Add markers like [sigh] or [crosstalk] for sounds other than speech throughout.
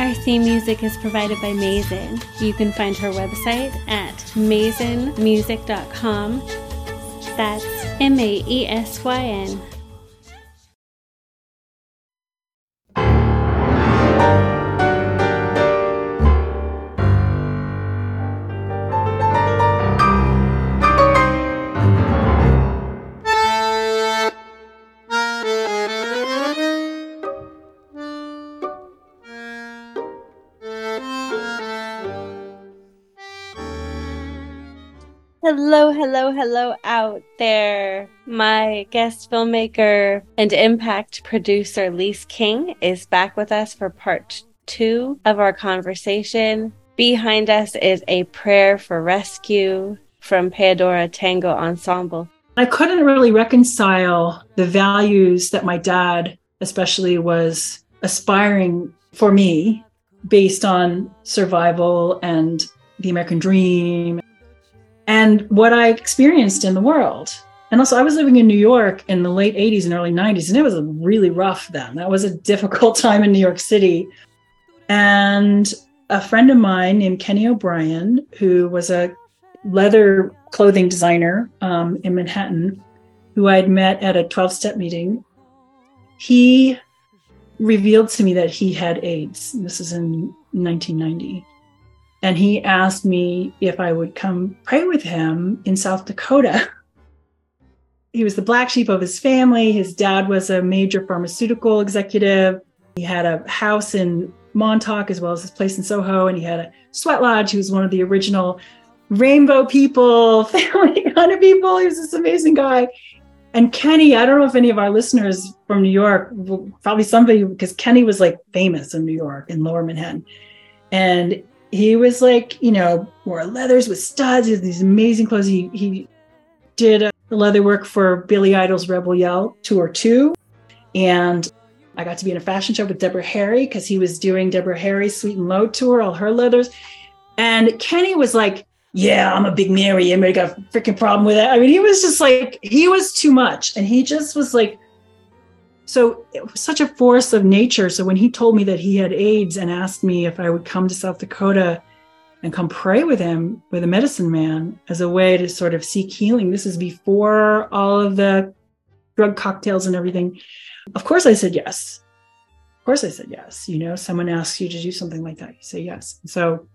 Our theme music is provided by Maesyn. You can find her website at maesynmusic.com. That's M A E S Y N. Hello, hello, hello out there. My guest filmmaker and impact producer, Lise King, is back with us for part two of our conversation. Behind us is a prayer for rescue from Peadora Tango Ensemble. I couldn't really reconcile the values that my dad, especially, was aspiring for me based on survival and the American dream and what I experienced in the world. And also, I was living in New York in the late 80s and early 90s, and it was really rough then. That was a difficult [laughs] time in New York City. And a friend of mine named Kenny O'Brien, who was a leather clothing designer um, in Manhattan, who I'd met at a 12 step meeting, he revealed to me that he had AIDS. This is in 1990. And he asked me if I would come pray with him in South Dakota. [laughs] he was the black sheep of his family. His dad was a major pharmaceutical executive. He had a house in Montauk as well as his place in Soho, and he had a sweat lodge. He was one of the original rainbow people, [laughs] family kind of people. He was this amazing guy. And Kenny, I don't know if any of our listeners from New York, probably somebody, because Kenny was like famous in New York in lower Manhattan. And he was like, you know, wore leathers with studs, he had these amazing clothes. He he did uh, leather work for Billy Idol's Rebel Yell tour two, and I got to be in a fashion show with Deborah Harry because he was doing Deborah Harry's Sweet and Low tour, all her leathers, and Kenny was like, "Yeah, I'm a big Mary. Anybody got a freaking problem with it?" I mean, he was just like, he was too much, and he just was like so it was such a force of nature. So when he told me that he had AIDS and asked me if I would come to South Dakota and come pray with him with a medicine man as a way to sort of seek healing, this is before all of the drug cocktails and everything. Of course, I said yes. Of course, I said yes. You know, someone asks you to do something like that, you say yes. So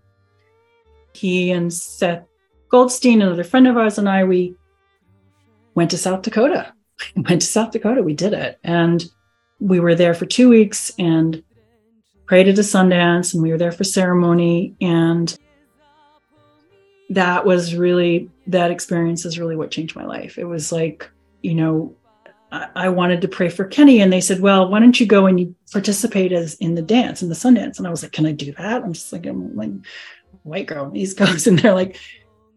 he and Seth Goldstein, another friend of ours, and I, we went to South Dakota [laughs] went to South Dakota. We did it. And we were there for two weeks and prayed at a Sundance, and we were there for ceremony. And that was really, that experience is really what changed my life. It was like, you know, I, wanted to pray for Kenny, and they said, Well, why don't you go and you participate as in the dance, in the Sundance? And I was like, Can I do that? I'm just like, I'm like, white girl, East Coast. [laughs] And they're like,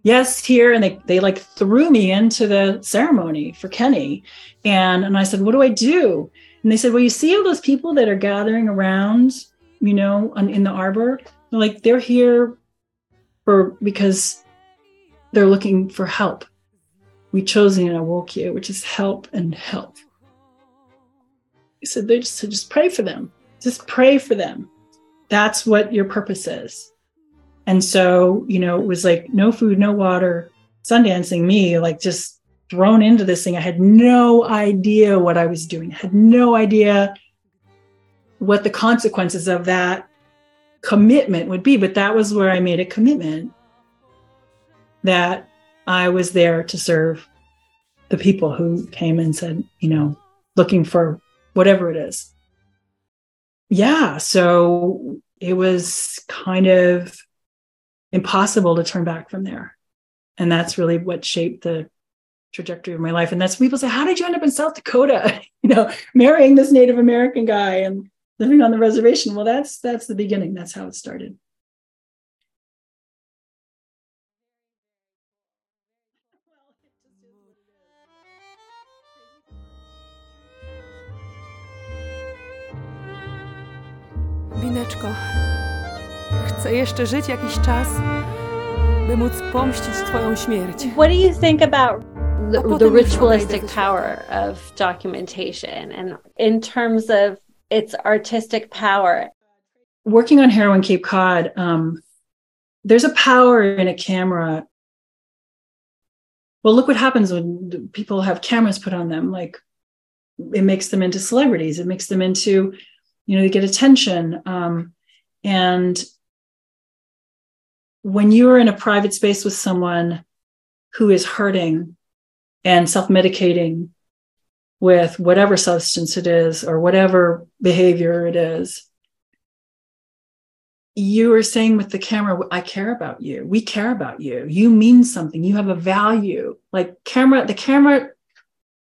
yes here and they they like threw me into the ceremony for kenny. And and i said what do i do? And they said well you see all those people that are gathering around you know on, in the arbor? They're like they're here for because they're looking for help. We chose in awoke you which is help and help. He said they just said just pray for them. Just pray for them. That's what your purpose is and so, you know, it was like no food, no water, sundancing me, like just thrown into this thing. I had no idea what I was doing, I had no idea what the consequences of that commitment would be. But that was where I made a commitment that I was there to serve the people who came and said, you know, looking for whatever it is. Yeah. So it was kind of impossible to turn back from there. And that's really what shaped the trajectory of my life. And that's when people say, How did you end up in South Dakota? [laughs] you know, marrying this Native American guy and living on the reservation. Well, that's that's the beginning. That's how it started. Bineczko chcę jeszcze żyć jakiś czas, by móc pomścić Twoją śmierć. What do you think about the, the ritualistic power of documentation and in terms of its artistic power? Working on Heroin Cape Cod, um, there's a power in a camera. Well, look what happens when people have cameras put on them. Like it makes them into celebrities. It makes them into, you know, they get attention. Um, and when you're in a private space with someone who is hurting and self medicating with whatever substance it is or whatever behavior it is, you are saying with the camera, I care about you. We care about you. You mean something. You have a value. Like camera, the camera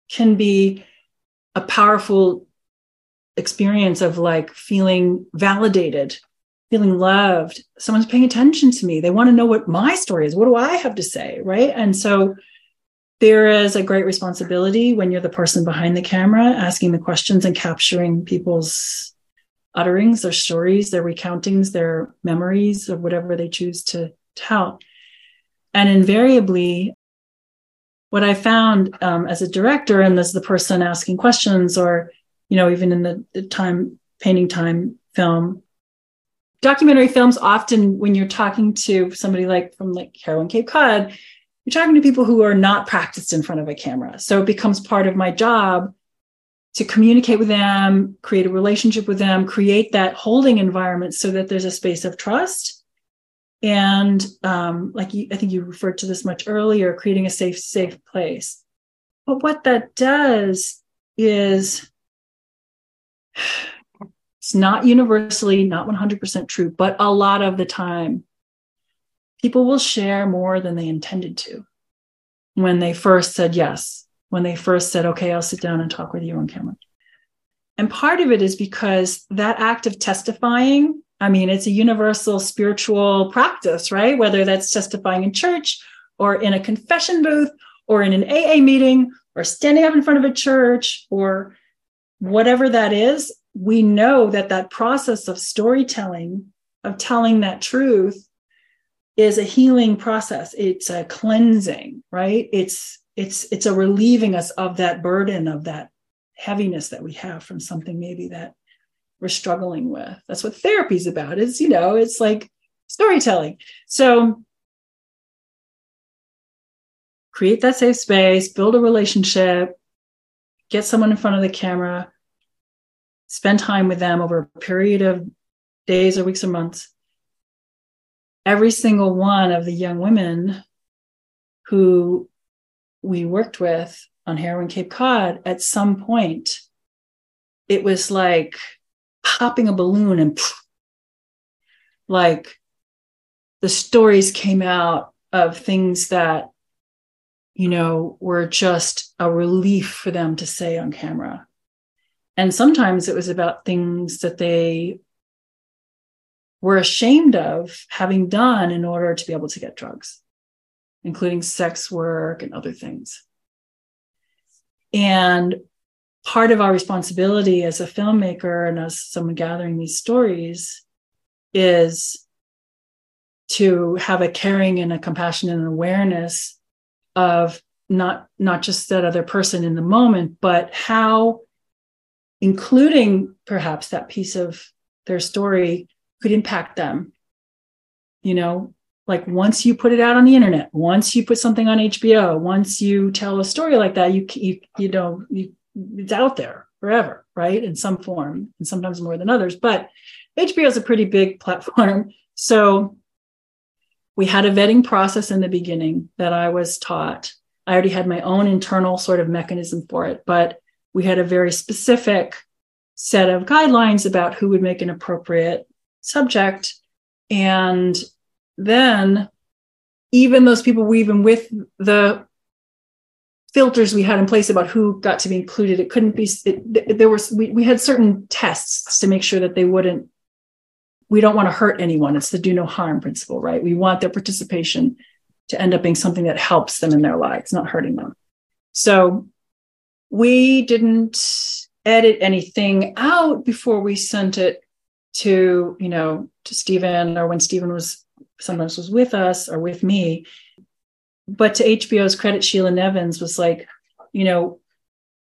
can be a powerful experience of like feeling validated, feeling loved. Someone's paying attention to me. They want to know what my story is. What do I have to say? Right. And so there is a great responsibility when you're the person behind the camera asking the questions and capturing people's utterings, their stories, their recountings, their memories of whatever they choose to tell. And invariably, what I found um, as a director and as the person asking questions, or you know, even in the, the time painting time film, documentary films often when you're talking to somebody like from like Heroin Cape Cod, you're talking to people who are not practiced in front of a camera. So it becomes part of my job to communicate with them, create a relationship with them, create that holding environment so that there's a space of trust and um, like you, I think you referred to this much earlier, creating a safe, safe place. But what that does is it's not universally, not 100% true, but a lot of the time, people will share more than they intended to when they first said yes, when they first said, okay, I'll sit down and talk with you on camera. And part of it is because that act of testifying I mean, it's a universal spiritual practice, right? Whether that's testifying in church or in a confession booth or in an AA meeting or standing up in front of a church or whatever that is, we know that that process of storytelling, of telling that truth, is a healing process. It's a cleansing, right? It's it's it's a relieving us of that burden of that heaviness that we have from something maybe that we're struggling with. That's what therapy's about. It's, you know, it's like storytelling. So create that safe space, build a relationship, get someone in front of the camera, spend time with them over a period of days or weeks or months. Every single one of the young women who we worked with on Heroin Cape Cod, at some point, it was like popping a balloon and like the stories came out of things that you know were just a relief for them to say on camera and sometimes it was about things that they were ashamed of having done in order to be able to get drugs including sex work and other things. And part of our responsibility as a filmmaker and as someone gathering these stories is to have a caring and a compassion and an awareness of not not just that other person in the moment but how including perhaps that piece of their story could impact them you know like once you put it out on the internet once you put something on hbo once you tell a story like that you you, you know you it's out there forever, right? In some form, and sometimes more than others. But HBO is a pretty big [laughs] platform. So we had a vetting process in the beginning that I was taught. I already had my own internal sort of mechanism for it, but we had a very specific set of guidelines about who would make an appropriate subject. And then even those people were even with the filters we had in place about who got to be included. It couldn't be, it, there was, we, we had certain tests to make sure that they wouldn't, we don't want to hurt anyone. It's the do no harm principle, right? We want their participation to end up being something that helps them in their lives, not hurting them. So we didn't edit anything out before we sent it to, you know, to Stephen or when Stephen was sometimes was with us or with me. But to HBO's credit, Sheila Nevins was like, you know,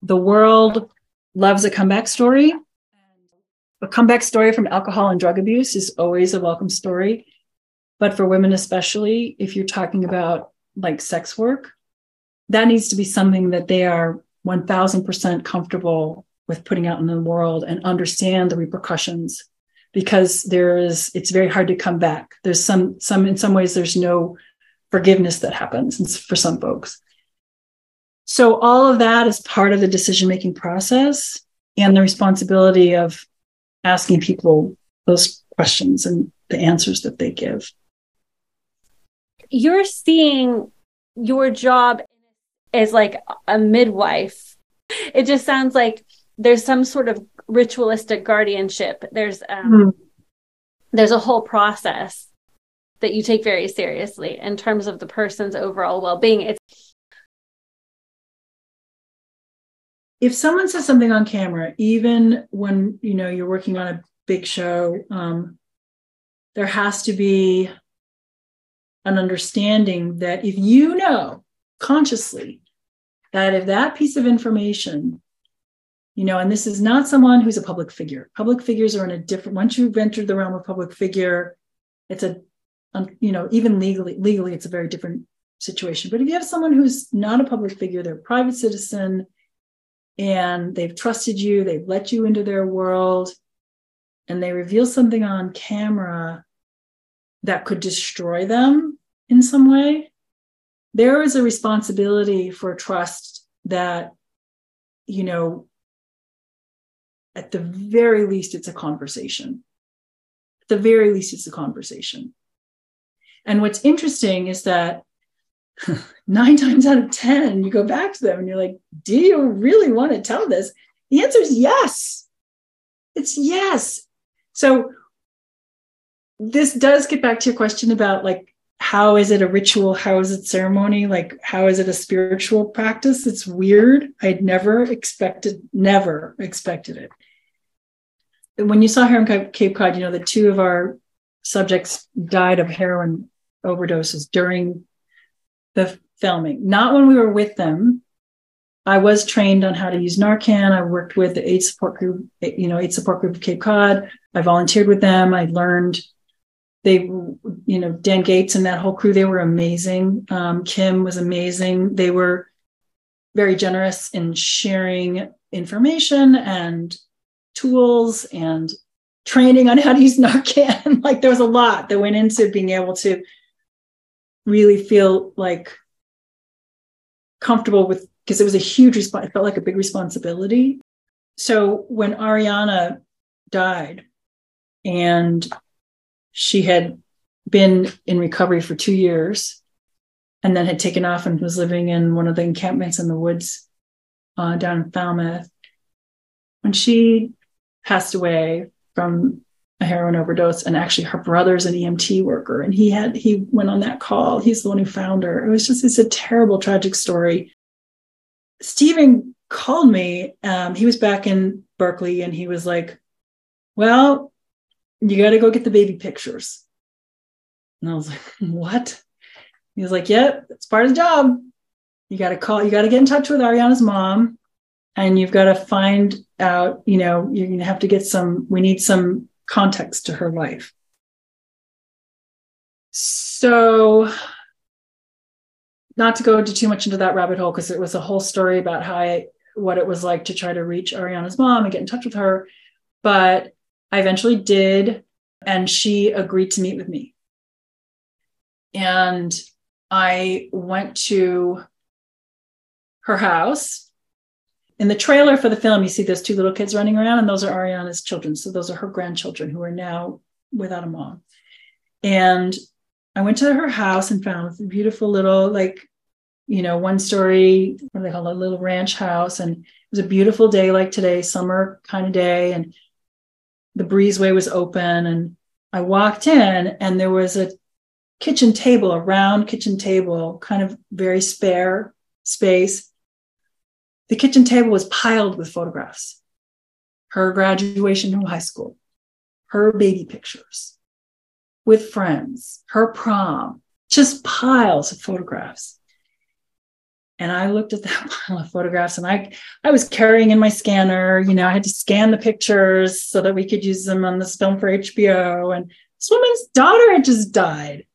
the world loves a comeback story. A comeback story from alcohol and drug abuse is always a welcome story. But for women, especially, if you're talking about like sex work, that needs to be something that they are 1000% comfortable with putting out in the world and understand the repercussions because there is it's very hard to come back. There's some some in some ways there's no forgiveness that happens for some folks. So all of that is part of the decision making process and the responsibility of asking people those questions and the answers that they give. You're seeing your job as like a midwife. It just sounds like there's some sort of ritualistic guardianship. There's um, mm. there's a whole process that you take very seriously in terms of the person's overall well-being. It's if someone says something on camera even when you know you're working on a big show um, there has to be an understanding that if you know consciously that if that piece of information you know and this is not someone who's a public figure. Public figures are in a different once you've entered the realm of public figure it's a um, you know even legally legally it's a very different situation. But if you have someone who's not a public figure they're a private citizen and they've trusted you they've let you into their world and they reveal something on camera that could destroy them in some way there is a responsibility for trust that you know at the very least, it's a conversation. At the very least, it's a conversation. And what's interesting is that [laughs] nine times out of 10, you go back to them and you're like, do you really want to tell this? The answer is yes. It's yes. So this does get back to your question about like, how is it a ritual? How is it ceremony? Like, how is it a spiritual practice? It's weird. I'd never expected, never expected it when you saw Heroin Cape Cod, you know, the two of our subjects died of heroin overdoses during the filming, not when we were with them. I was trained on how to use Narcan. I worked with the AIDS support group, you know, AIDS support group of Cape Cod. I volunteered with them. I learned they, you know, Dan Gates and that whole crew, they were amazing. Um, Kim was amazing. They were very generous in sharing information and tools and training on how to use Narcan. [laughs] like there was a lot that went into being able to really feel like comfortable with because it was a huge response. It felt like a big responsibility. So when Ariana died and she had been in recovery for two years and then had taken off and was living in one of the encampments in the woods uh, down in Falmouth. When she passed away from a heroin overdose and actually her brother's an EMT worker and he had he went on that call. He's the one who found her. It was just it's a terrible tragic story. Stephen called me um, he was back in Berkeley and he was like well you got to go get the baby pictures and I was like [laughs] what he was like yep yeah, that's part of the job you got to call you got to get in touch with Ariana's mom and you've got to find out, you know, you're going to have to get some, we need some context to her life. So, not to go into too much into that rabbit hole, because it was a whole story about how I, what it was like to try to reach Ariana's mom and get in touch with her. But I eventually did, and she agreed to meet with me. And I went to her house in the trailer for the film, you see those two little kids running around, and those are Ariana's children. So those are her grandchildren who are now without a mom. And I went to her house and found a beautiful little, like, you know, one story, what do they call it, a little ranch house. And it was a beautiful day like today, summer kind of day. And the breezeway was open. And I walked in, and there was a kitchen table, a round kitchen table, kind of very spare space the kitchen table was piled with photographs. Her graduation from high school, her baby pictures with friends, her prom, just piles of photographs. And I looked at that [laughs] pile of photographs and I, I was carrying in my scanner, you know, I had to scan the pictures so that we could use them on this film for HBO. And this woman's daughter had just died.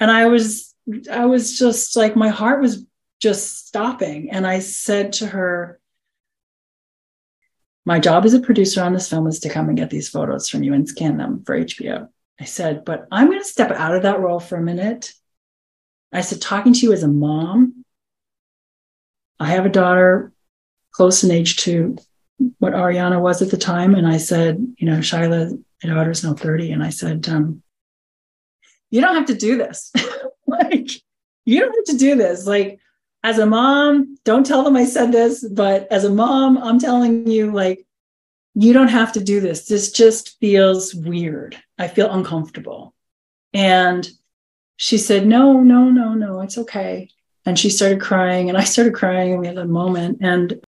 And I was, I was just like, my heart was just stopping. And I said to her, My job as a producer on this film is to come and get these photos from you and scan them for HBO. I said, But I'm going to step out of that role for a minute. I said, Talking to you as a mom, I have a daughter close in age to what Ariana was at the time. And I said, You know, Shyla, my daughter's now 30. And I said, um, You don't have to do this. [laughs] like, you don't have to do this. Like, as a mom, don't tell them I said this, but as a mom, I'm telling you, like, you don't have to do this. This just feels weird. I feel uncomfortable. And she said, No, no, no, no, it's okay. And she started crying, and I started crying, and we had a moment. And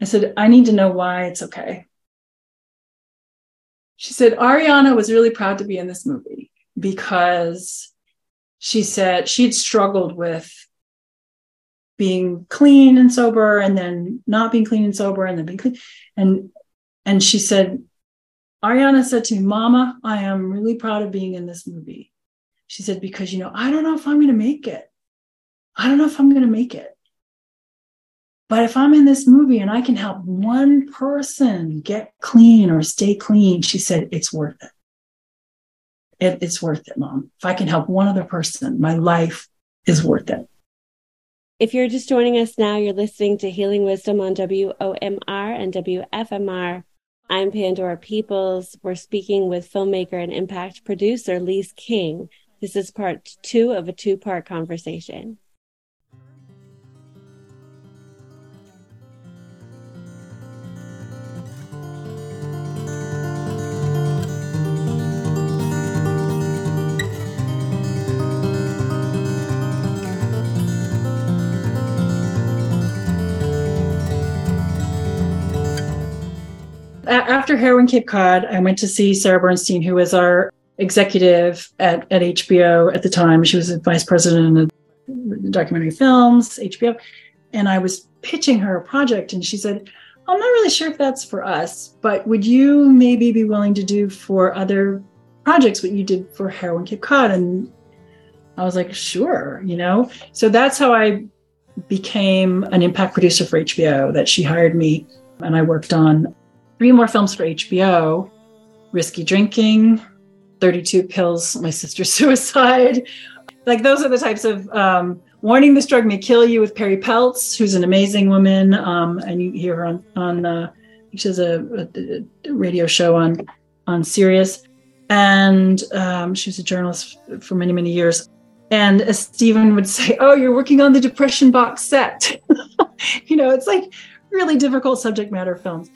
I said, I need to know why it's okay. She said, Ariana was really proud to be in this movie because she said she'd struggled with being clean and sober and then not being clean and sober and then being clean and and she said ariana said to me mama i am really proud of being in this movie she said because you know i don't know if i'm going to make it i don't know if i'm going to make it but if i'm in this movie and i can help one person get clean or stay clean she said it's worth it, it it's worth it mom if i can help one other person my life is worth it if you're just joining us now, you're listening to Healing Wisdom on WOMR and WFMR. I'm Pandora Peoples. We're speaking with filmmaker and impact producer Lise King. This is part two of a two part conversation. After Heroin Cape Cod, I went to see Sarah Bernstein, who was our executive at, at HBO at the time. She was a vice president of documentary films, HBO. And I was pitching her a project, and she said, I'm not really sure if that's for us, but would you maybe be willing to do for other projects what you did for Heroin Cape Cod? And I was like, sure, you know? So that's how I became an impact producer for HBO, that she hired me and I worked on three more films for HBO Risky Drinking, 32 Pills, My Sister's [laughs] Suicide. Like, those are the types of um, Warning This Drug May Kill You with Perri Peltz, who's an amazing woman. Um, and you hear her on, on uh, she has a, a, a, radio show on, on Sirius. And um, she was a journalist for many, many years. And as Stephen would say, Oh, you're working on the Depression box set. [laughs] you know, it's like really difficult subject matter films.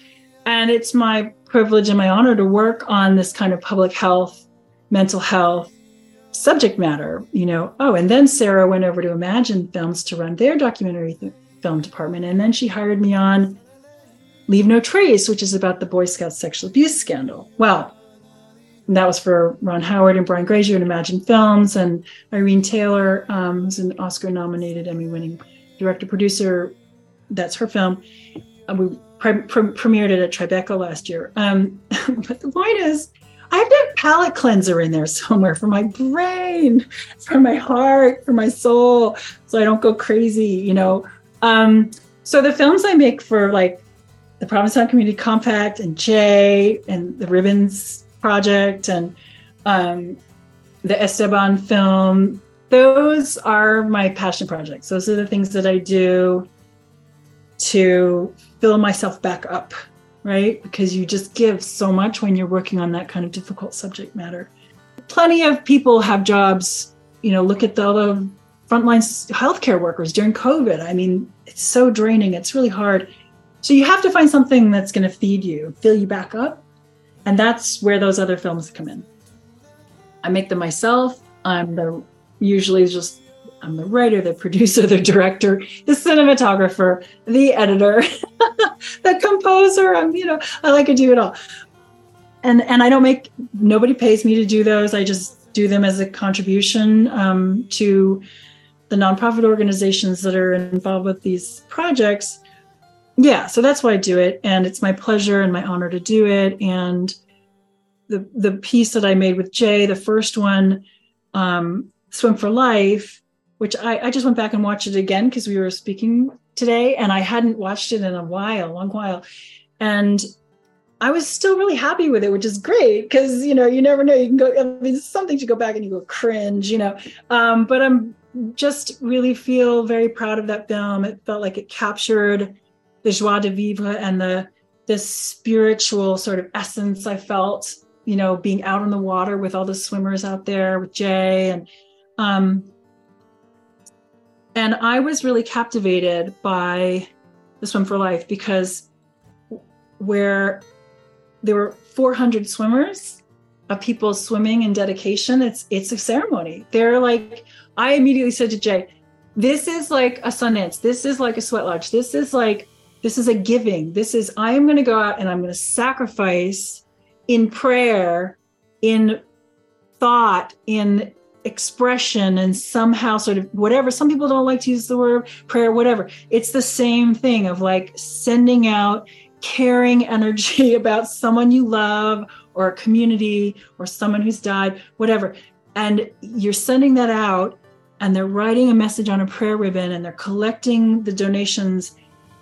And it's my privilege and my honor to work on this kind of public health, mental health subject matter, you know. Oh, and then Sarah went over to Imagine Films to run their documentary th- film department. And then she hired me on Leave No Trace, which is about the Boy Scout sexual abuse scandal. Well, that was for Ron Howard and Brian Grazer and Imagine Films, and Irene Taylor, um, who's an Oscar nominated, Emmy winning director producer. That's her film. We pre- pre- premiered it at Tribeca last year. Um, [laughs] but the point is, I have to have palate cleanser in there somewhere for my brain, for my heart, for my soul, so I don't go crazy, you know. Um, so the films I make for like the Provincetown Community Compact and Jay and the Ribbons Project and um, the Esteban film, those are my passion projects. Those are the things that I do to fill myself back up, right? Because you just give so much when you're working on that kind of difficult subject matter. Plenty of people have jobs, you know, look at the, the frontline healthcare workers during COVID. I mean, it's so draining, it's really hard. So you have to find something that's going to feed you, fill you back up. And that's where those other films come in. I make them myself. I'm the usually just I'm the writer, the producer, the director, the cinematographer, the editor, [laughs] the composer. I'm, you know, I like to do it all. and and I don't make nobody pays me to do those. I just do them as a contribution um, to the nonprofit organizations that are involved with these projects. Yeah, so that's why I do it, and it's my pleasure and my honor to do it. And the the piece that I made with Jay, the first one, um, Swim for Life, which I, I just went back and watched it again because we were speaking today, and I hadn't watched it in a while, a long while, and I was still really happy with it, which is great because you know you never know. You can go. I mean, something to go back and you go cringe, you know. Um, but I'm just really feel very proud of that film. It felt like it captured the joie de vivre and the this spiritual sort of essence I felt, you know, being out on the water with all the swimmers out there with Jay and um and I was really captivated by the Swim for Life because where there were 400 swimmers of people swimming in dedication. It's it's a ceremony. They're like, I immediately said to Jay, this is like a Sundance. This is like a sweat lodge. This is like this is a giving. This is I am going to go out and I'm going to sacrifice in prayer, in thought, in expression and somehow sort of whatever some people don't like to use the word prayer whatever it's the same thing of like sending out caring energy [laughs] about someone you love or a community or someone who's died, whatever. And you're sending that out and they're writing a message on a prayer ribbon and they're collecting the donations.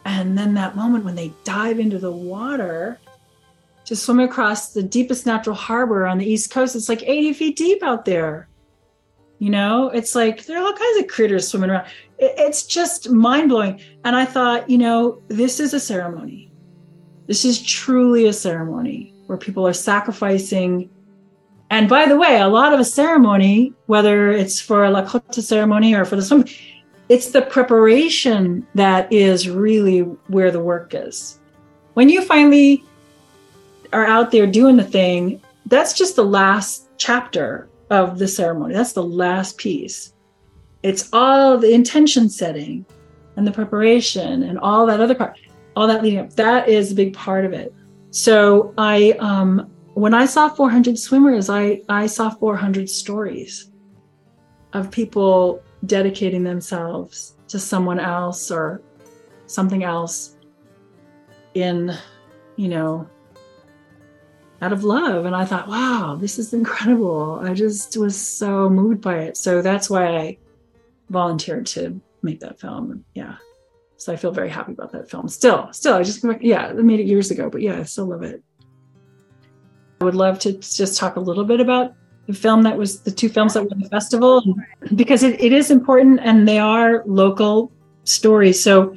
And then that moment when they dive into the water to swim across the deepest natural harbor on the East Coast, it's like 80 feet deep out there. You know, it's like there are all kinds of critters swimming around. It's just mind blowing. And I thought, you know, this is a ceremony this is truly a ceremony where people are sacrificing. And by the way, a lot of a ceremony, whether it's for a Lakota ceremony or for the swim, it's the preparation that is really where the work is. When you finally are out there doing the thing, that's just the last chapter of the ceremony. That's the last piece. It's all the intention setting and the preparation and all that other part all that leading up that is a big part of it so i um when i saw 400 swimmers i i saw 400 stories of people dedicating themselves to someone else or something else in you know out of love and i thought wow this is incredible i just was so moved by it so that's why i volunteered to make that film yeah so I feel very happy about that film. Still, still, I just yeah, I made it years ago, but yeah, I still love it. I would love to just talk a little bit about the film that was the two films that were the festival because it, it is important and they are local stories. So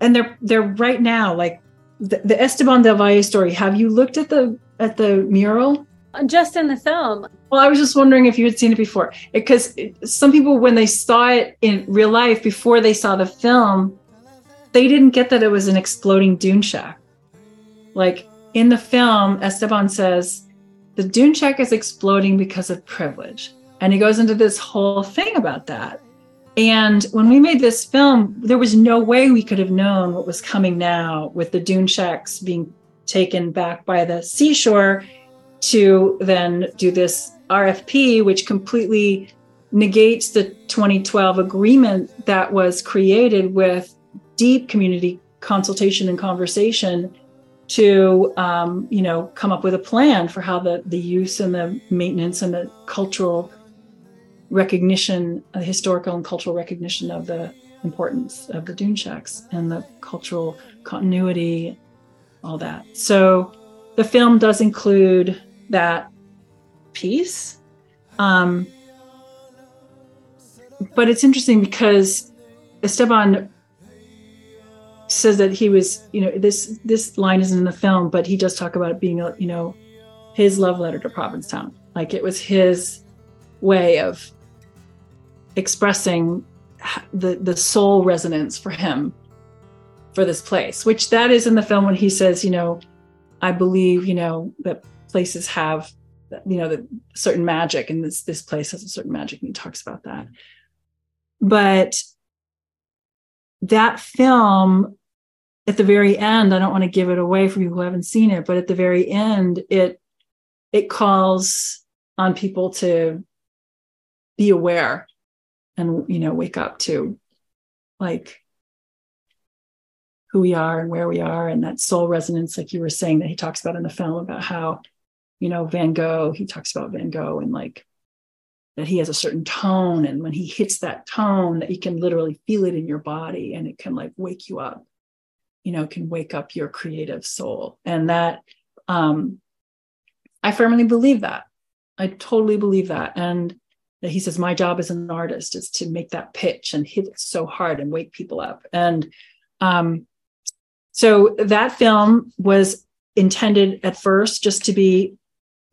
and they're they're right now like the, the Esteban del Valle story. Have you looked at the at the mural? Uh, just in the film. Well, I was just wondering if you had seen it before, because some people, when they saw it in real life before they saw the film, they didn't get that it was an exploding dune shack. Like in the film, Esteban says, the dune shack is exploding because of privilege. And he goes into this whole thing about that. And when we made this film, there was no way we could have known what was coming now with the dune shacks being taken back by the seashore to then do this RFP, which completely negates the 2012 agreement that was created with deep community consultation and conversation to um, you know come up with a plan for how the the use and the maintenance and the cultural recognition the historical and cultural recognition of the importance of the dune shacks and the cultural continuity all that so the film does include that piece um, but it's interesting because esteban says that he was, you know, this this line isn't in the film, but he does talk about it being, a, you know, his love letter to Provincetown. Like it was his way of expressing the the soul resonance for him for this place, which that is in the film when he says, you know, I believe, you know, that places have, you know, the certain magic, and this this place has a certain magic, and he talks about that. But that film at the very end, I don't want to give it away for people who haven't seen it, but at the very end, it it calls on people to be aware and you know wake up to like who we are and where we are. And that soul resonance like you were saying that he talks about in the film about how you know van gogh he talks about van gogh and like that he has a certain tone. And when he hits that tone that you can literally feel it in your body and it can like wake you up you know can wake up your creative soul. And that um i firmly believe that. I totally believe that. And that he says my job as an artist is to make that pitch and hit it so hard and wake people up. And um so that film was intended at first just to be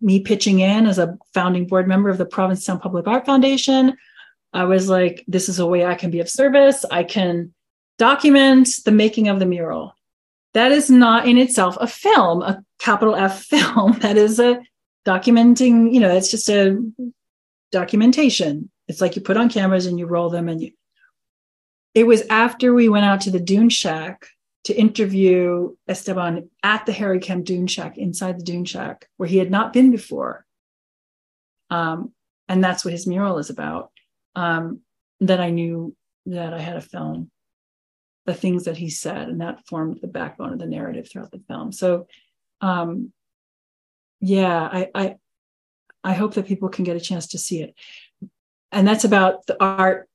me pitching in as a founding board member of the Provincetown Public Art Foundation. I was like, this is a way I can be of service. I can document the making of the mural. That is not in itself a film, a capital F [laughs] film. That is a documenting, you know, it's just a documentation. It's like you put on cameras and you roll them and you. It was after we went out to the Dune Shack to interview Esteban at the Harry Kemp Dune Shack, inside the Dune Shack, where he had not been before. Um, and that's what his mural is about. Um, that I knew that I had a film, the things that he said, and that formed the backbone of the narrative throughout the film. So, um, yeah, I, I, I hope that people can get a chance to see it. And that's about the art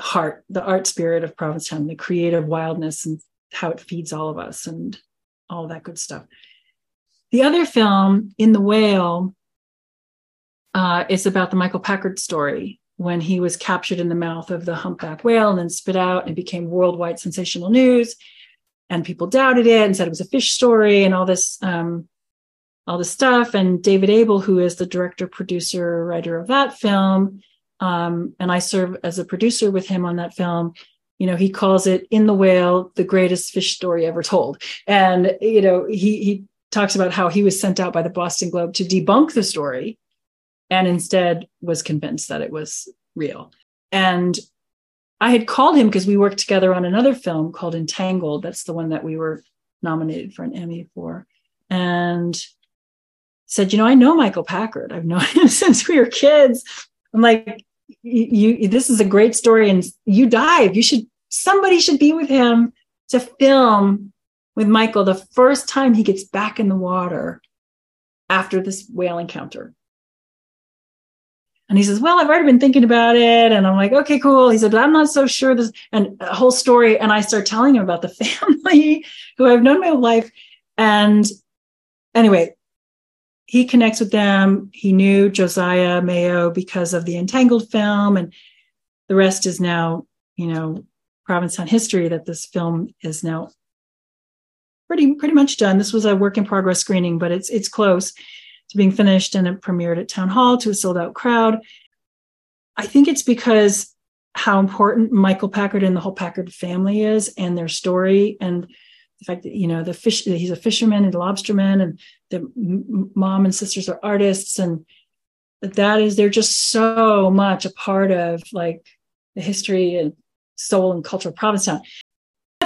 heart, the art spirit of Provincetown, the creative wildness and how it feeds all of us and all that good stuff. The other film, In the Whale, uh, is about the Michael Packard story when he was captured in the mouth of the humpback whale and then spit out and became worldwide sensational news. And people doubted it and said it was a fish story and all this, um, all this stuff. And David Abel, who is the director, producer, writer of that film, um, and I serve as a producer with him on that film you know he calls it in the whale the greatest fish story ever told. And you know he he talks about how he was sent out by the boston globe to debunk the story and instead was convinced that it was real. And i had called him because we worked together on another film called entangled. That's the one that we were nominated for an emmy for. And said you know i know michael packard. I've known him [laughs] since we were kids. I'm like you, this is a great story and you dive. You should somebody should be with him to film with michael the first time he gets back in the water after this whale encounter. And he says well i've already been thinking about it. And i'm like okay cool. He said but i'm not so sure this and a whole story. And i start telling him about the [laughs] family who i've known my whole life. And anyway he connects with them. He knew Josiah Mayo because of the Entangled film, and the rest is now, you know, Provincetown history. That this film is now pretty pretty much done. This was a work in progress screening, but it's it's close to being finished, and it premiered at Town Hall to a sold out crowd. I think it's because how important Michael Packard and the whole Packard family is, and their story, and the fact that you know the fish he's a fisherman and lobsterman and mom and sisters are artists and that is they're just so much a part of like the history and soul and culture of provincetown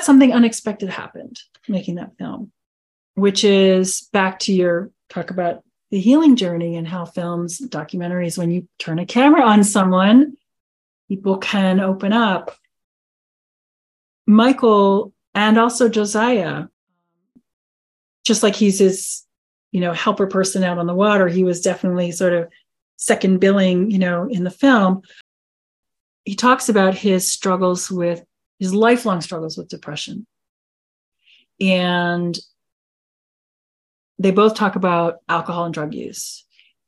something unexpected happened making that film which is back to your talk about the healing journey and how films documentaries when you turn a camera on someone people can open up michael and also Josiah. Just like he's his, you know, helper person out on the water, he was definitely sort of second billing, you know, in the film. He talks about his struggles with his lifelong struggles with depression. And they both talk about alcohol and drug use.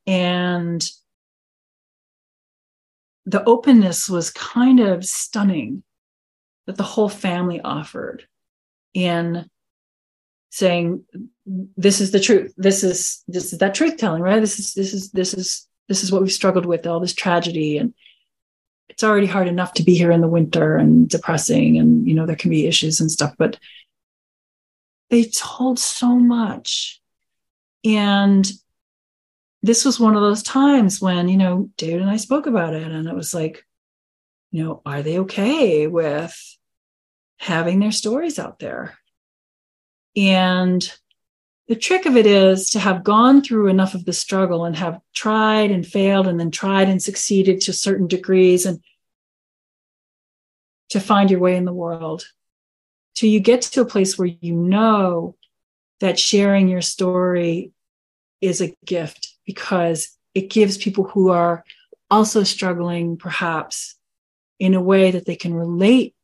And the openness was kind of stunning that the whole family offered in saying this is the truth. This is this is that truth telling right? This is this is this is this is what we've struggled with all this tragedy and it's already hard enough to be here in the winter and depressing and you know there can be issues and stuff but they told so much. And this was one of those times when you know david and i spoke about it and it was like you know are they okay with having their stories out there. And the trick of it is to have gone through enough of the struggle and have tried and failed and then tried and succeeded to certain degrees and to find your way in the world. Till you get to a place where you know that sharing your story is a gift because it gives people who are also struggling perhaps in a way that they can relate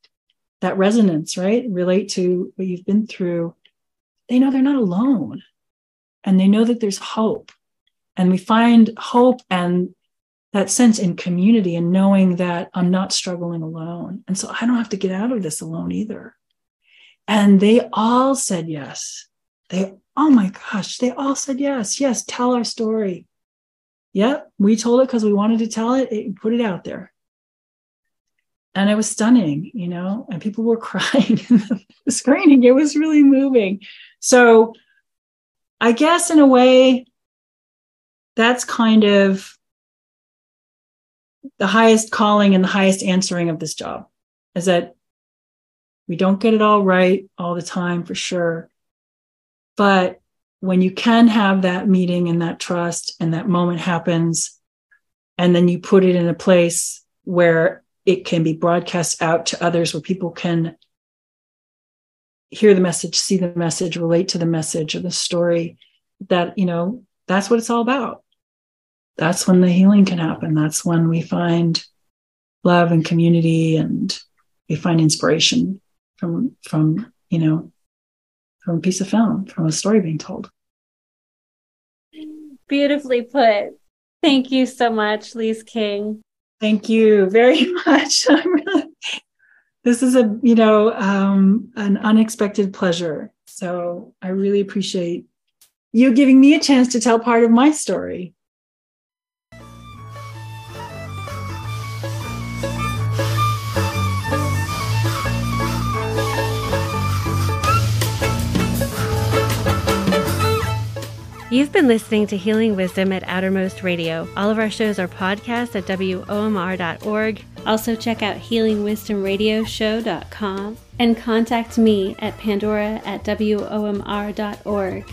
that resonance right? Relate to what you've been through they know they're not alone and they know that there's hope. And we find hope and that sense in community and knowing that I'm not struggling alone. And so I don't have to get out of this alone either. And they all said yes. They, oh my gosh, they all said yes. Yes, tell our story. Yep, we told it because we wanted to tell it, it, put it out there. And it was stunning, you know, and people were [laughs] crying in the screening. It was really moving. So I guess in a way, that's kind of the highest calling and the highest answering of this job is that we don't get it all right all the time for sure. But when you can have that meeting and that trust and that moment happens, and then you put it in a place where it can be broadcast out to others, where people can hear the message, see the message, relate to the message or the story, that, you know, that's what it's all about. That's when the healing can happen. That's when we find love and community and we find inspiration from, from, you know, from a piece of film, from a story being told. Beautifully put. Thank you so much, Lise King. Thank you very [laughs] much. Really this is a you know um, an unexpected pleasure so i really appreciate you giving me a chance to tell part of my story You've been listening to Healing Wisdom at Outermost Radio. All of our shows are podcasts at WOMR.org. Also, check out healingwisdomradioshow.com and contact me at pandora at WOMR.org.